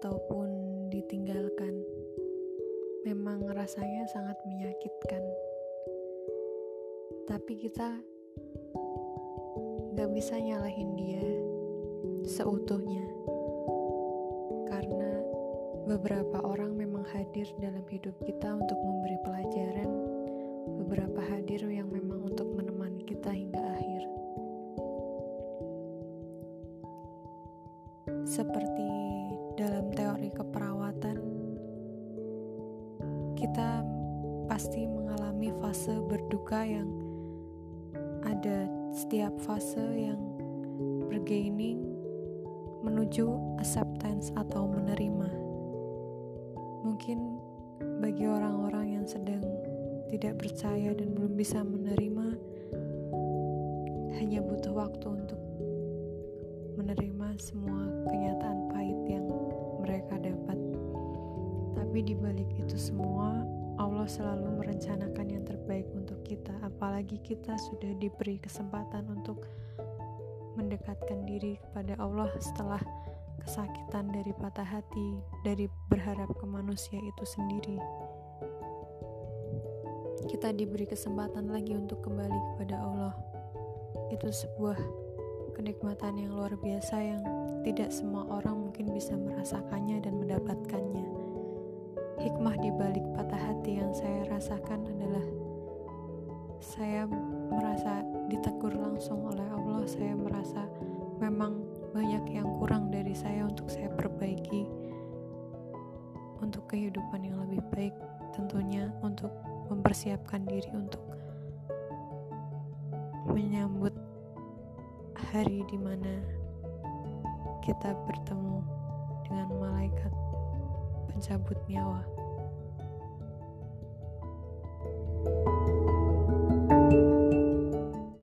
ataupun ditinggalkan memang rasanya sangat menyakitkan. Tapi kita gak bisa nyalahin dia seutuhnya. Karena beberapa orang memang hadir dalam hidup kita untuk memberi pelajaran, Seperti dalam teori keperawatan, kita pasti mengalami fase berduka yang ada setiap fase yang bergaining menuju acceptance atau menerima. Mungkin bagi orang-orang yang sedang tidak percaya dan belum bisa menerima, hanya butuh waktu untuk menerima semua kenyataan pahit yang mereka dapat. Tapi di balik itu semua, Allah selalu merencanakan yang terbaik untuk kita, apalagi kita sudah diberi kesempatan untuk mendekatkan diri kepada Allah setelah kesakitan dari patah hati, dari berharap ke manusia itu sendiri. Kita diberi kesempatan lagi untuk kembali kepada Allah. Itu sebuah kenikmatan yang luar biasa yang tidak semua orang mungkin bisa merasakannya dan mendapatkannya. Hikmah di balik patah hati yang saya rasakan adalah saya merasa ditegur langsung oleh Allah. Saya merasa memang banyak yang kurang dari saya untuk saya perbaiki untuk kehidupan yang lebih baik tentunya untuk mempersiapkan diri untuk menyambut hari di mana kita bertemu dengan malaikat pencabut nyawa.